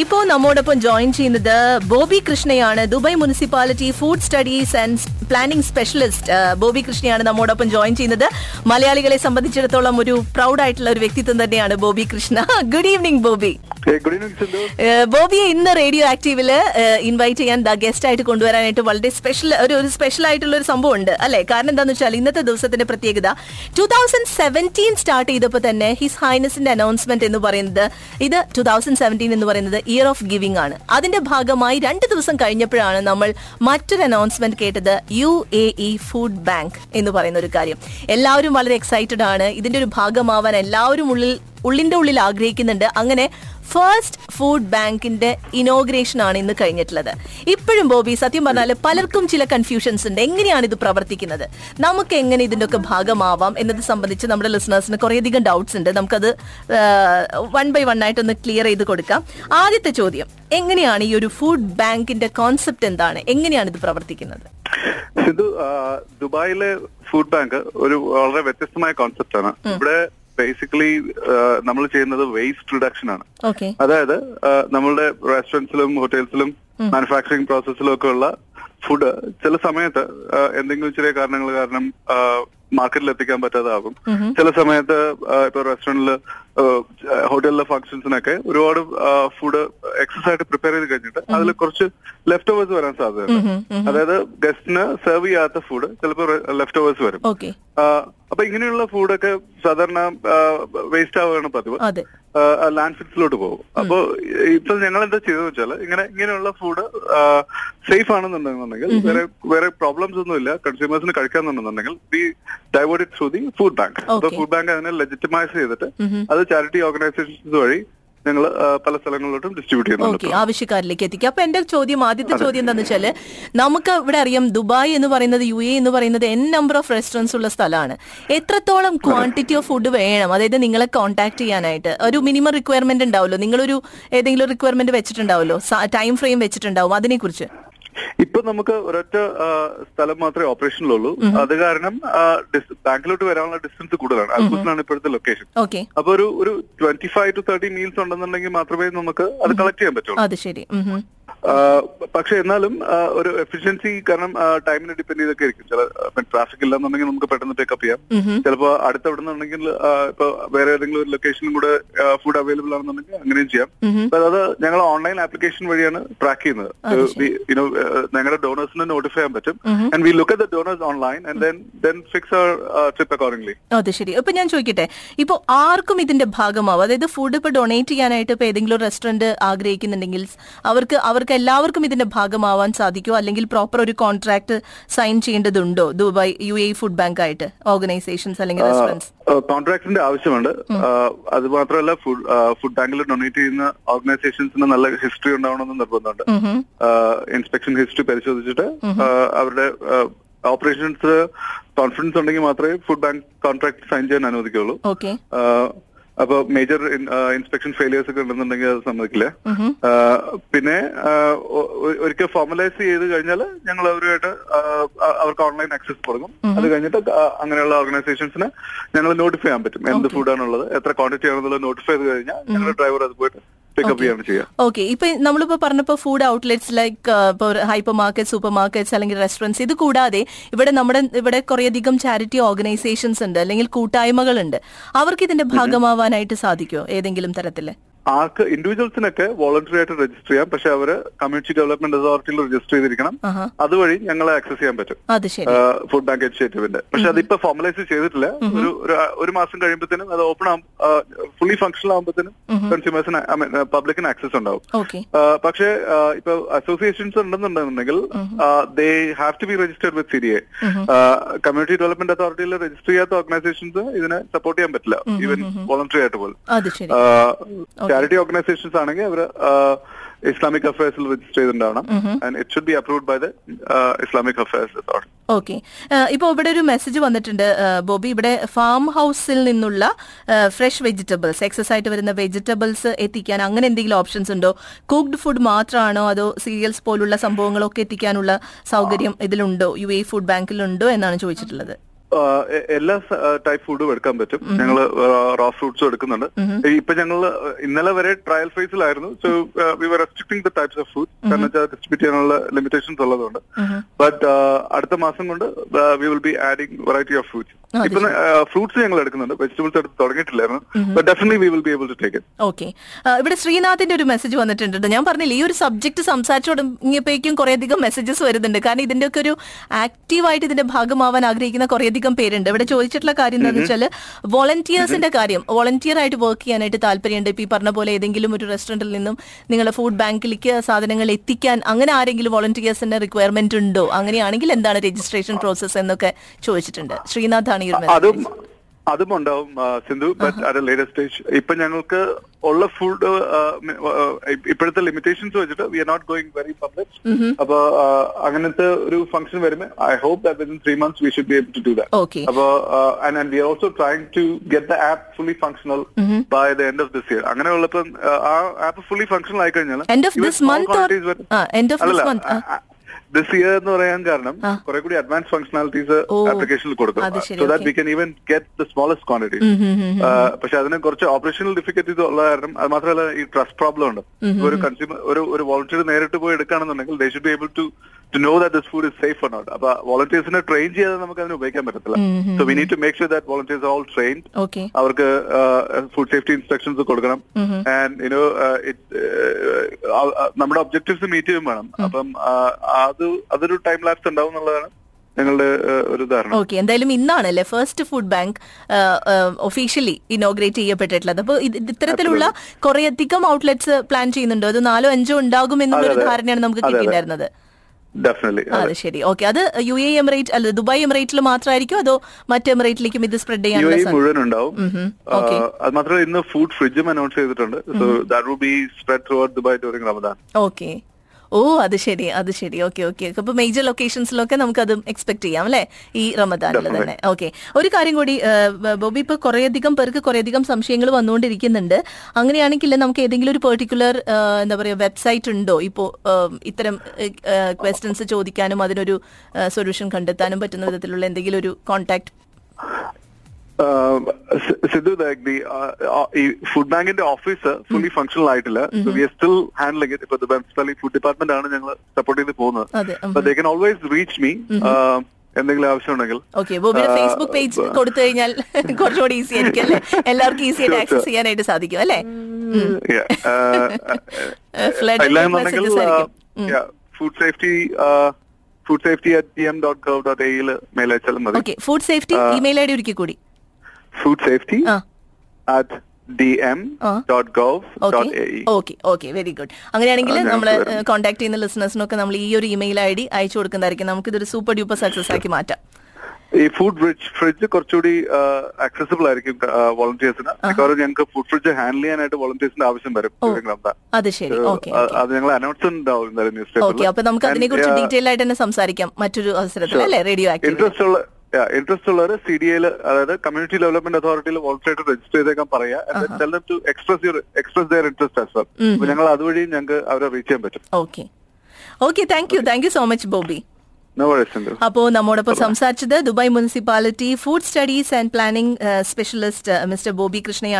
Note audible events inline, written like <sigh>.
ഇപ്പോ നമ്മോടൊപ്പം ജോയിൻ ചെയ്യുന്നത് Bobby കൃഷ്ണയാണ്. Dubai municipality food studies and planning specialist Bobby കൃഷ്ണയാണ് നമ്മോടൊപ്പം ജോയിൻ ചെയ്യുന്നത്. മലയാളികളെ സംബന്ധിച്ചിടത്തോളം ഒരു പ്രൗഡ് ആയിട്ടുള്ള ഒരു വ്യക്തിത്വം തന്നെയാണ് Bobby Krishna. <laughs> Good evening Bobby. ബോബിയെ ഇന്ന് റേഡിയോ ആക്റ്റീവിൽ ഇൻവൈറ്റ് ചെയ്യാൻ ദ ഗസ്റ്റ് ആയിട്ട് കൊണ്ടുവരാനായിട്ട് വളരെ സ്പെഷ്യൽ ഒരു ഒരു സ്പെഷ്യൽ ആയിട്ടുള്ള ഒരു സംഭവം ഉണ്ട് അല്ലെ? കാരണം എന്താണെന്ന് വെച്ചാൽ ഇന്നത്തെ ദിവസത്തിന്റെ പ്രത്യേകത ടൂ തൗസൻഡ് സെവന്റീൻ സ്റ്റാർട്ട് ചെയ്തപ്പോൾ തന്നെ ഹിസ് ഹൈനസിന്റെ അനൗൺസ്മെന്റ് എന്ന് പറയുന്നത് ഇത് ടൂ തൗസൻഡ് സെവന്റീൻ എന്ന് പറയുന്നത് ഇയർ ഓഫ് ഗിവിംഗ് ആണ്. അതിന്റെ ഭാഗമായി രണ്ട് ദിവസം കഴിഞ്ഞപ്പോഴാണ് നമ്മൾ മറ്റൊരു അനൗൺസ്മെന്റ് കേട്ടത് U A E food bank എന്ന് പറയുന്ന ഒരു കാര്യം. എല്ലാവരും വളരെ എക്സൈറ്റഡ് ആണ്. ഇതിന്റെ ഒരു ഭാഗമാവാൻ എല്ലാവരും ഉള്ളിൽ ഉള്ളിന്റെ ഉള്ളിൽ ആഗ്രഹിക്കുന്നുണ്ട്. അങ്ങനെ ഫസ്റ്റ് ഫുഡ് ബാങ്കിന്റെ ഇനോഗ്രേഷൻ ആണ് ഇന്ന് കഴിഞ്ഞിട്ടുള്ളത്. ഇപ്പോഴും ബോബി സത്യം പറഞ്ഞാൽ പലർക്കും ചില കൺഫ്യൂഷൻസ് ഉണ്ട്. എങ്ങനെയാണ് ഇത് പ്രവർത്തിക്കുന്നത്? നമുക്ക് എങ്ങനെ ഇതിന്റെ ഒക്കെ ഭാഗമാവാം എന്നത് സംബന്ധിച്ച് നമ്മുടെ ലിസണേഴ്സിന് കുറേയധികം ഡൗട്ട്സ് ഉണ്ട്. നമുക്കത് വൺ ബൈ വൺ ആയിട്ട് ഒന്ന് ക്ലിയർ ചെയ്ത് കൊടുക്കാം. ആദ്യത്തെ ചോദ്യം എങ്ങനെയാണ് ഈ ഒരു ഫുഡ് ബാങ്കിന്റെ കോൺസെപ്റ്റ് എന്താണ്? എങ്ങനെയാണ് ഇത് പ്രവർത്തിക്കുന്നത്? സിന്ധു ദുബായിലെ ഫുഡ് ബാങ്ക് ഒരു വളരെ വ്യത്യസ്തമായ കോൺസെപ്റ്റ് ആണ്. ഇവിടെ ബേസിക്കലി നമ്മൾ ചെയ്യുന്നത് വേസ്റ്റ് റിഡക്ഷൻ ആണ്. അതായത് ആ, നമ്മളുടെ റെസ്റ്റോറന്റ്സിലും ഹോട്ടൽസിലും മാനുഫാക്ചറിംഗ് പ്രോസസ്സിലും ഒക്കെ ഉള്ള ഫുഡ് ചില സമയത്ത് എന്തെങ്കിലും ചെറിയ കാരണങ്ങൾ കാരണം മാർക്കറ്റിൽ എത്തിക്കാൻ പറ്റാതാകും. ചില സമയത്ത് ഇപ്പൊ റെസ്റ്റോറന്റിൽ ഹോട്ടലിലെ ഫംഗ്ഷൻസിനൊക്കെ ഒരുപാട് ഫുഡ് എക്സസ് ആയിട്ട് പ്രിപ്പയർ ചെയ്ത് കഴിഞ്ഞിട്ട് അതിൽ കുറച്ച് ലെഫ്റ്റ് ഓവേഴ്സ് വരാൻ സാധ്യതയുണ്ട്. അതായത് ഗസ്റ്റിന് സെർവ് ചെയ്യാത്ത ഫുഡ് ചിലപ്പോൾ ലെഫ്റ്റ് ഓവേഴ്സ് വരും. അപ്പൊ ഇങ്ങനെയുള്ള ഫുഡൊക്കെ സാധാരണ വേസ്റ്റ് ആവുകയാണ് പതിവ്. ലാൻഡ് ഫിറ്റ്സിലോട്ട് പോകും. അപ്പൊ ഇപ്പൊ ഞങ്ങൾ എന്താ ചെയ്തെന്ന് വെച്ചാൽ ഇങ്ങനെ ഇങ്ങനെയുള്ള ഫുഡ് സേഫ് ആണെന്നുണ്ടെന്നുണ്ടെങ്കിൽ വേറെ വേറെ പ്രോബ്ലംസ് ഒന്നും ഇല്ല കൺസ്യൂമേഴ്സിന് കഴിക്കാന്നുണ്ടെന്നുണ്ടെങ്കിൽ we divert through the food bank അപ്പൊ ഫുഡ് ബാങ്ക് അതിനെ ലെജിറ്റമൈസ് ചെയ്തിട്ട് അത് ചാരിറ്റി ഓർഗനൈസേഷൻസ് വഴി ഞങ്ങൾ പല സ്ഥലങ്ങളിലോട്ടും ഡിസ്ട്രിബ്യൂട്ട് ചെയ്യുന്നുണ്ട് ഓക്കെ ആവശ്യക്കാരിലേക്ക് എത്തിക്കുക അപ്പൊ എന്റെ ചോദ്യം ആദ്യത്തെ ചോദ്യം എന്താണെന്ന് വെച്ചാൽ നമുക്ക് ഇവിടെ അറിയാം ദുബായ് എന്ന് പറയുന്നത് യു എ എന്ന് പറയുന്നത് എൻ നമ്പർ ഓഫ് റെസ്റ്റോറൻസ് ഉള്ള സ്ഥലമാണ്. എത്രത്തോളം ക്വാണ്ടിറ്റി ഓഫ് ഫുഡ് വേണം? അതായത് നിങ്ങളെ കോൺടാക്ട് ചെയ്യാനായിട്ട്. ഒരു മിനിമം റിക്വയർമെന്റ് ഉണ്ടാവുമല്ലോ? നിങ്ങളൊരു ഏതെങ്കിലും റിക്വയർമെന്റ് വെച്ചിട്ടുണ്ടാവുമല്ലോ? ടൈം ഫ്രെയിം വെച്ചിട്ടുണ്ടാവും അതിനെ കുറിച്ച് ഇപ്പൊ നമുക്ക് ഒരൊറ്റ സ്ഥലം മാത്രമേ ഓപ്പറേഷനിലുള്ളൂ. അത് കാരണം ബാങ്കിലോട്ട് വരാനുള്ള ഡിസ്റ്റൻസ് കൂടുതലാണ്. അൽബുസിനാണ് ഇപ്പോഴത്തെ ലൊക്കേഷൻ. അപ്പൊ ഒരു ഒരു twenty five to thirty meals ഉണ്ടെന്നുണ്ടെങ്കിൽ മാത്രമേ നമുക്ക് അത് കളക്ട് ചെയ്യാൻ പറ്റുള്ളൂ. പക്ഷെ എന്നാലും ഒരു എഫിഷ്യൻസി കാരണം ടൈമിനെ ഡിപ്പെൻഡ് ചെയ്തൊക്കെ ഇരിക്കും ചില ട്രാഫിക് ഇല്ലാന്നുണ്ടെങ്കിൽ നമുക്ക് പെട്ടെന്ന് പിക്കപ്പ് ചെയ്യാം. ചിലപ്പോൾ അടുത്ത് എവിടെ നിന്നുണ്ടെങ്കിൽ ഇപ്പൊ വേറെ ഏതെങ്കിലും ഒരു ലൊക്കേഷനും കൂടെ ഫുഡ് അവൈലബിൾ ആണെന്നുണ്ടെങ്കിൽ അങ്ങനെയും ചെയ്യാം. അതായത് ഞങ്ങൾ ഓൺലൈൻ ആപ്ലിക്കേഷൻ വഴിയാണ് ട്രാക്ക് ചെയ്യുന്നത്. യുനോ ഞങ്ങളുടെ ഡോണേഴ്സിനെ നോട്ടിഫൈ ചെയ്യാൻ പറ്റും. And we look at the donors online and then then fix our trip accordingly അതെ ശരി. ഇപ്പൊ ഞാൻ ചോദിക്കട്ടെ ഇപ്പൊ ആർക്കും ഇതിന്റെ ഭാഗമാവും? അതായത് ഫുഡ് ഇപ്പൊ ഡൊണേറ്റ് ചെയ്യാനായിട്ട് ഇപ്പൊ ഏതെങ്കിലും റെസ്റ്റോറന്റ് ആഗ്രഹിക്കുന്നുണ്ടെങ്കിൽ അവർക്ക് അവർക്ക് എല്ലാവർക്കും ഇതിന്റെ ഭാഗമാവാൻ സാധിക്കുമോ? അല്ലെങ്കിൽ പ്രോപ്പർ ഒരു കോൺട്രാക്ട് സൈൻ ചെയ്യേണ്ടതുണ്ടോ? Dubai U A food bank ആയിട്ട് ഓർഗനൈസേഷൻസ് അല്ലെങ്കിൽ റെസ്റ്റോറന്റ്സ് കോൺട്രാക്ടിന്റെ ആവശ്യമുണ്ട്. അത് മാത്രമല്ല ഫുഡ് ഫുഡ് ബാങ്കിൽ ഡൊണേറ്റ് ചെയ്യുന്ന ഓർഗനൈസേഷൻസിന് നല്ല ഹിസ്റ്ററി ഉണ്ടാവണമെന്ന് നിർബന്ധമുണ്ട്. ഇൻസ്പെക്ഷൻ ഹിസ്റ്ററി പരിശോധിച്ചിട്ട് അവരുടെ ഓപ്പറേഷൻസ് കോൺഫിഡൻസ് ഉണ്ടെങ്കിൽ മാത്രമേ ഫുഡ് ബാങ്ക് കോൺട്രാക്ട് സൈൻ ചെയ്യാൻ അനുവദിക്കുള്ളൂ അപ്പൊ മേജർ ഇൻസ്പെക്ഷൻ ഫെയിലിയേഴ്സ് ഒക്കെ ഉണ്ടെന്നുണ്ടെങ്കിൽ അത് സമ്മതിക്കില്ല. പിന്നെ ഒരിക്കൽ ഫോർമലൈസ് ചെയ്ത് കഴിഞ്ഞാൽ ഞങ്ങൾ അവരുമായിട്ട് അവർക്ക് ഓൺലൈൻ ആക്സസ് കൊടുക്കും. അത് കഴിഞ്ഞിട്ട് അങ്ങനെയുള്ള ഓർഗനൈസേഷൻസിന് ഞങ്ങൾ നോട്ടിഫൈ ചെയ്യാൻ പറ്റും. എന്ത് ഫുഡാണുള്ളത് എത്ര ക്വാണ്ടിറ്റി ആണെന്നുള്ളത് നോട്ടിഫൈ ചെയ്ത് കഴിഞ്ഞാൽ ഞങ്ങളുടെ ഡ്രൈവർ അത് പോയിട്ട് പിക്കപ്പ് ചെയ്യാണ് ചെയ്യുക ഓക്കെ ഇപ്പൊ നമ്മളിപ്പോ പറഞ്ഞപ്പോ ഫുഡ് ഔട്ട്ലെറ്റ്സ് ലൈക്ക് ഇപ്പൊ ഹൈപ്പർ മാർക്കറ്റ് സൂപ്പർ മാർക്കറ്റ്സ് അല്ലെങ്കിൽ റെസ്റ്റോറന്റ്സ് ഇത് കൂടാതെ ഇവിടെ നമ്മുടെ ഇവിടെ കുറേയധികം ചാരിറ്റി ഓർഗനൈസേഷൻസ് ഉണ്ട് അല്ലെങ്കിൽ കൂട്ടായ്മകളുണ്ട്. അവർക്ക് ഇതിന്റെ ഭാഗമാവാനായിട്ട് സാധിക്കുമോ ഏതെങ്കിലും തരത്തിൽ? ആർക്ക് ഇൻഡിവിജ്വൽസിനൊക്കെ വോളണ്ടറി ആയിട്ട് രജിസ്റ്റർ ചെയ്യാം. പക്ഷെ അവർ കമ്മ്യൂണിറ്റി ഡെവലപ്മെന്റ് അതോറിറ്റിയിൽ രജിസ്റ്റർ ചെയ്തിരിക്കണം. അതുവഴി ഞങ്ങളെ ആക്സസ് ചെയ്യാൻ പറ്റും. ഫുഡ് ബാങ്ക് ഇനിഷ്യേറ്റീവിന്റെ പക്ഷെ അതിപ്പോ ഫോർമലൈസ് ചെയ്തിട്ടില്ല. ഒരു ഒരു- മാസം കഴിയുമ്പോഴത്തേനും അത് ഓപ്പൺ ആവും. ഫുള്ളി ഫങ്ഷണൽ ആകുമ്പോഴത്തേനും കൺസ്യൂമേഴ്സിന് പബ്ലിക്കിന് ആക്സസ് ഉണ്ടാവും. പക്ഷെ ഇപ്പൊ associations ഉണ്ടെന്നുണ്ടെന്നുണ്ടെങ്കിൽ they have to be registered with C D A community development അതോറിറ്റിയിൽ register ചെയ്യാത്ത ഓർഗനൈസേഷൻസ് ഇതിനെ സപ്പോർട്ട് ചെയ്യാൻ പറ്റില്ല. ഈവൻ വോളണ്ടറി ആയിട്ട് പോലും. ചാരിറ്റി ഓർഗനൈസേഷൻസ് ആണെങ്കിൽ അവർ ഇസ്ലാമിക് അഫയേഴ്സിൽ register ചെയ്തിട്ടുണ്ടാവണം. And it should be approved by the Islamic affairs authority okay ഇപ്പൊ ഇവിടെ ഒരു മെസ്സേജ് വന്നിട്ടുണ്ട്. ബോബി ഇവിടെ ഫാം ഹൗസിൽ നിന്നുള്ള ഫ്രഷ് വെജിറ്റബിൾസ് എക്സസ് ആയിട്ട് വരുന്ന വെജിറ്റബിൾസ് എത്തിക്കാൻ അങ്ങനെ എന്തെങ്കിലും ഓപ്ഷൻസ് ഉണ്ടോ? കുക്ക്ഡ് ഫുഡ് മാത്രമാണോ അതോ സീരിയൽസ് പോലുള്ള സംഭവങ്ങളൊക്കെ എത്തിക്കാനുള്ള സൗകര്യം ഇതിലുണ്ടോ? യു എ ഫുഡ് ബാങ്കിലുണ്ടോ എന്നാണ് ചോദിച്ചിട്ടുള്ളത്. എല്ലാ ടൈപ്പ് ഫുഡും എടുക്കാൻ പറ്റും. ഞങ്ങൾ റോ ഫ്രൂട്ട്സും എടുക്കുന്നുണ്ട്. ഇപ്പൊ ഞങ്ങൾ ഇന്നലെ വരെ trial ഫേസിലായിരുന്നു so we were restricting the types of food കാരണം വെച്ചാൽ ഡിസ്ട്രിബ്യൂട്ട് ചെയ്യാനുള്ള ലിമിറ്റേഷൻസ് ഉള്ളതുകൊണ്ട്. ബട്ട് അടുത്ത മാസം കൊണ്ട് we will be adding variety of fruits ഇപ്പൊ ഫ്രൂട്ട്സ് ഞങ്ങൾ എടുക്കുന്നുണ്ട്. വെജിറ്റബിൾസ് എടുത്ത് തുടങ്ങിയിട്ടില്ലായിരുന്നു. Definitely we will be able to take it okay ഇവിടെ ശ്രീനാഥിന്റെ ഒരു മെസ്സേജ് വന്നിട്ടുണ്ട് ഞാൻ പറഞ്ഞില്ല ഈ ഒരു സബ്ജക്ട് സംസാരിച്ചു തുടങ്ങിയപ്പോഴേക്കും കുറേയധികം മെസ്സേജസ് വരുന്നുണ്ട്. കാരണം ഇതിന്റെ ഒക്കെ ഒരു ആക്റ്റീവായിട്ട് ഇതിന്റെ ഭാഗമാവാൻ ആഗ്രഹിക്കുന്ന കുറേയധികം പേരുണ്ട്. ഇവിടെ ചോദിച്ചിട്ടുള്ള കാര്യം എന്താണെന്ന് വെച്ചാൽ വോളണ്ടിയേഴ്സിന്റെ കാര്യം വോളണ്ടിയർ ആയിട്ട് വർക്ക് ചെയ്യാനായിട്ട് താല്പര്യമുണ്ട്. ഇപ്പൊ ഈ പറഞ്ഞ പോലെ ഏതെങ്കിലും ഒരു റെസ്റ്റോറന്റിൽ നിന്നും നിങ്ങളുടെ ഫുഡ് ബാങ്കിലേക്ക് സാധനങ്ങൾ എത്തിക്കാൻ അങ്ങനെ ആരെങ്കിലും വോളണ്ടിയേഴ്സിന്റെ റിക്വയർമെന്റ് ഉണ്ടോ? അങ്ങനെയാണെങ്കിൽ എന്താണ് രജിസ്ട്രേഷൻ പ്രോസസ്സ് എന്നൊക്കെ ചോദിച്ചിട്ടുണ്ട്. ശ്രീനാഥാണ് ഈ ഒരു അതും അതും ഉണ്ടാവും Sindhu. But at latest stage ഇപ്പൊ ഞങ്ങൾക്ക് ഉള്ള ഫുഡ് ഇപ്പോഴത്തെ ലിമിറ്റേഷൻസ് വെച്ചിട്ട് we are not going very public അപ്പൊ അങ്ങനത്തെ ഒരു ഫംഗ്ഷൻ വരുമ്പോൾ I hope that three months we should be able to do that അപ്പൊ and we are also trying to get the app fully functional by the end of this year അങ്ങനെ ഉള്ളപ്പോൾ ആ app fully functional ആയി കഴിഞ്ഞാൽ this year എന്ന് പറയാൻ കാരണം. കുറെ കൂടി അഡ്വാൻസ് ഫംഗ്ഷനാലിറ്റീസ് ആപ്ലിക്കേഷൻ ആപ്ലിക്കേഷനിൽ കൊടുക്കും so that we can even get the smallest quantity പക്ഷെ അതിന് കുറച്ച് ഓപ്പറേഷണൽ ഡിഫിക്കൽറ്റീസ് ഉള്ള കാരണം അത് മാത്രമല്ല ഈ ട്രസ്റ്റ് പ്രോബ്ലം ഉണ്ട്. ഒരു കൺസ്യൂമർ ഒരു ഒരു വോളണ്ടിയർ നേരിട്ട് പോയി എടുക്കുകയാണെന്നുണ്ടെങ്കിൽ they should be able to to know that this food is safe or not അപ്പൊ വോളണ്ടിയേഴ്സിനെ ട്രെയിൻ ചെയ്യാതെ നമുക്ക് അതിന് ഉപയോഗിക്കാൻ പറ്റത്തില്ല. So we need to make sure that volunteers all train okay അവർക്ക് ഫുഡ് സേഫ്റ്റി ഇൻസ്ട്രക്ഷൻസ് കൊടുക്കണം. ആൻഡ് യുനോ നമ്മുടെ ഒബ്ജക്റ്റീവ്സ് മീറ്റ് ചെയ്യും വേണം. അപ്പം അത് അതൊരു ടൈം ലാപ്സ് ഉണ്ടാവും എന്നുള്ളതാണ് ഞങ്ങളുടെ ഒരു ധാരണ. ഓക്കെ എന്തായാലും ഇന്നാണല്ലേ first food bank officially inaugurate ചെയ്യപ്പെട്ടിട്ടുള്ളത്. അപ്പോൾ ഇത്തരത്തിലുള്ള കുറെ അധികം ഔട്ട്ലെറ്റ്സ് പ്ലാൻ ചെയ്യുന്നുണ്ടോ. അത് നാലോ അഞ്ചോ ഉണ്ടാകും എന്നുള്ളൊരു. ധാരണയാണ് നമുക്ക്. കിട്ടിയിട്ടുണ്ടായിരുന്നത്. അത് ശരി. ഓക്കെ അത് യു എ എമിറേറ്റ് അല്ല ദുബായ് എമിറേറ്റിൽ മാത്രമായിരിക്കും അതോ മറ്റ് എമിറേറ്റിലേക്കും ഇത് സ്പ്രെഡ് ചെയ്യാൻ മുഴുവൻ ഉണ്ടാവും. Okay. അത് മാത്രമല്ല ഇന്ന് ഫുഡ് ഫ്രിഡ്ജും അനൗൺസ് ചെയ്തിട്ടുണ്ട്. So that will be spread through Dubai during Ramadan okay oh അത് ശരി അത് ശരി. Okay okay. അപ്പൊ മേജർ ലൊക്കേഷൻസിലൊക്കെ നമുക്ക് അത് എക്സ്പെക്ട് ചെയ്യാം അല്ലെ? ഈ റമദാനിൽ തന്നെ. ഓക്കെ. ഒരു കാര്യം കൂടി ബോബി ഇപ്പൊ കുറേയധികം പേർക്ക് കുറേയധികം സംശയങ്ങൾ വന്നുകൊണ്ടിരിക്കുന്നുണ്ട്. അങ്ങനെയാണെങ്കിൽ നമുക്ക് ഏതെങ്കിലും ഒരു പെർട്ടിക്കുലർ എന്താ പറയുക വെബ്സൈറ്റ് ഉണ്ടോ? ഇപ്പോ ഇത്തരം ക്വസ്റ്റ്യൻസ് ചോദിക്കാനും അതിനൊരു സൊല്യൂഷൻ കണ്ടെത്താനും പറ്റുന്ന വിധത്തിലുള്ള എന്തെങ്കിലും ഒരു കോൺടാക്ട് സിദ്ധു ലൈക് ദി ഈ ഫുഡ് ബാങ്കിന്റെ ഓഫീസ് ഫുള്ളി ഫംഗ്ഷണൽ ആയിട്ടില്ല. So we are still handling it ഇപ്പൊ മുനിസിപ്പാലിറ്റി ഫുഡ് ഡിപ്പാർട്ട്മെന്റ് ആണ് ഞങ്ങൾ സപ്പോർട്ട് ചെയ്ത് പോകുന്നത്. They can always reach me എന്തെങ്കിലും ആവശ്യമുണ്ടെങ്കിൽ. ഓക്കെ ബോബിയുടെ ആ, ഫേസ്ബുക്ക് പേജ് കൊടുത്തു കഴിഞ്ഞാൽ <laughs> കുറച്ചുകൂടി ഈസി ആയിരിക്കും അല്ലെ? <laughs> എല്ലാവർക്കും ഈസി ആയിട്ട് ആക്സസ്. ചെയ്യാനായിട്ട് സാധിക്കും അല്ലെ? Uh, <laughs> uh. Food safety food safety at D M dot gov dot എയിൽ മെയിൽ അയച്ചാലും മതി. Okay food safety email I D ഒരിക്കൽ കൂടി food safety uh. At D M ആ. Dot gov okay dot A okay okay very good അങ്ങനെയാണെങ്കിൽ ആ, ഞാൻ നമ്മൾ. കോൺടാക്ട് ചെയ്യുന്ന ലിസണേഴ്സിനൊക്കെ നമ്മൾ ഈ ഒരു ഇമെയിൽ ഐ ഡി അയച്ചു കൊടുക്കുന്നതായിരിക്കും. നമുക്ക് ഇതൊരു സൂപ്പർ ഡ്യൂപ്പർ സക്സസ് ആക്കി മാറ്റാം. ഈ ഫുഡ് ഫ്രിഡ്ജ് ഫ്രിഡ്ജ് കുറച്ചുകൂടി ആക്സസിബിൾ ആയിരിക്കും വോളണ്ടിയേഴ്സിന് മിക്കവാറും ഞങ്ങൾക്ക് ഫുഡ് ഫ്രിഡ്ജ് ഹാൻഡിൽ ചെയ്യാനായിട്ട് വോളണ്ടിയേഴ്സിന്റെ ആവശ്യം വരും. അത് ശരി. അത് ഞങ്ങൾ അനൗൺസ് ഉണ്ടാവും ന്യൂസ് ഓക്കെ അപ്പൊ നമുക്ക് അതിനെ കുറിച്ച് ഡീറ്റെയിൽ ആയിട്ട് തന്നെ സംസാരിക്കാം മറ്റൊരു അവസരത്തിൽ അല്ലേ? റേഡിയോ ഇൻട്രസ്റ്റ് ഉള്ള ഇൻട്രസ്റ്റ് ഉള്ളവർ സി ഡി എയിൽ അതായത് കമ്മ്യൂണിറ്റി ഡെവലപ്മെന്റ് അതോറിറ്റിയിൽ വോൾട്ടായിട്ട് രജിസ്റ്റർ ചെയ്തേക്കാൻ പറയാം to express your express their interest as well ഞങ്ങൾ അതുവഴി ഞങ്ങൾക്ക് അവരെ റീച്ച് ചെയ്യാൻ പറ്റും. Okay okay thank you thank you so much Bobby അപ്പോ നമ്മോടൊപ്പം സംസാരിച്ചത് Dubai municipality food studies and planning specialist mister Bobby കൃഷ്ണയാണ്.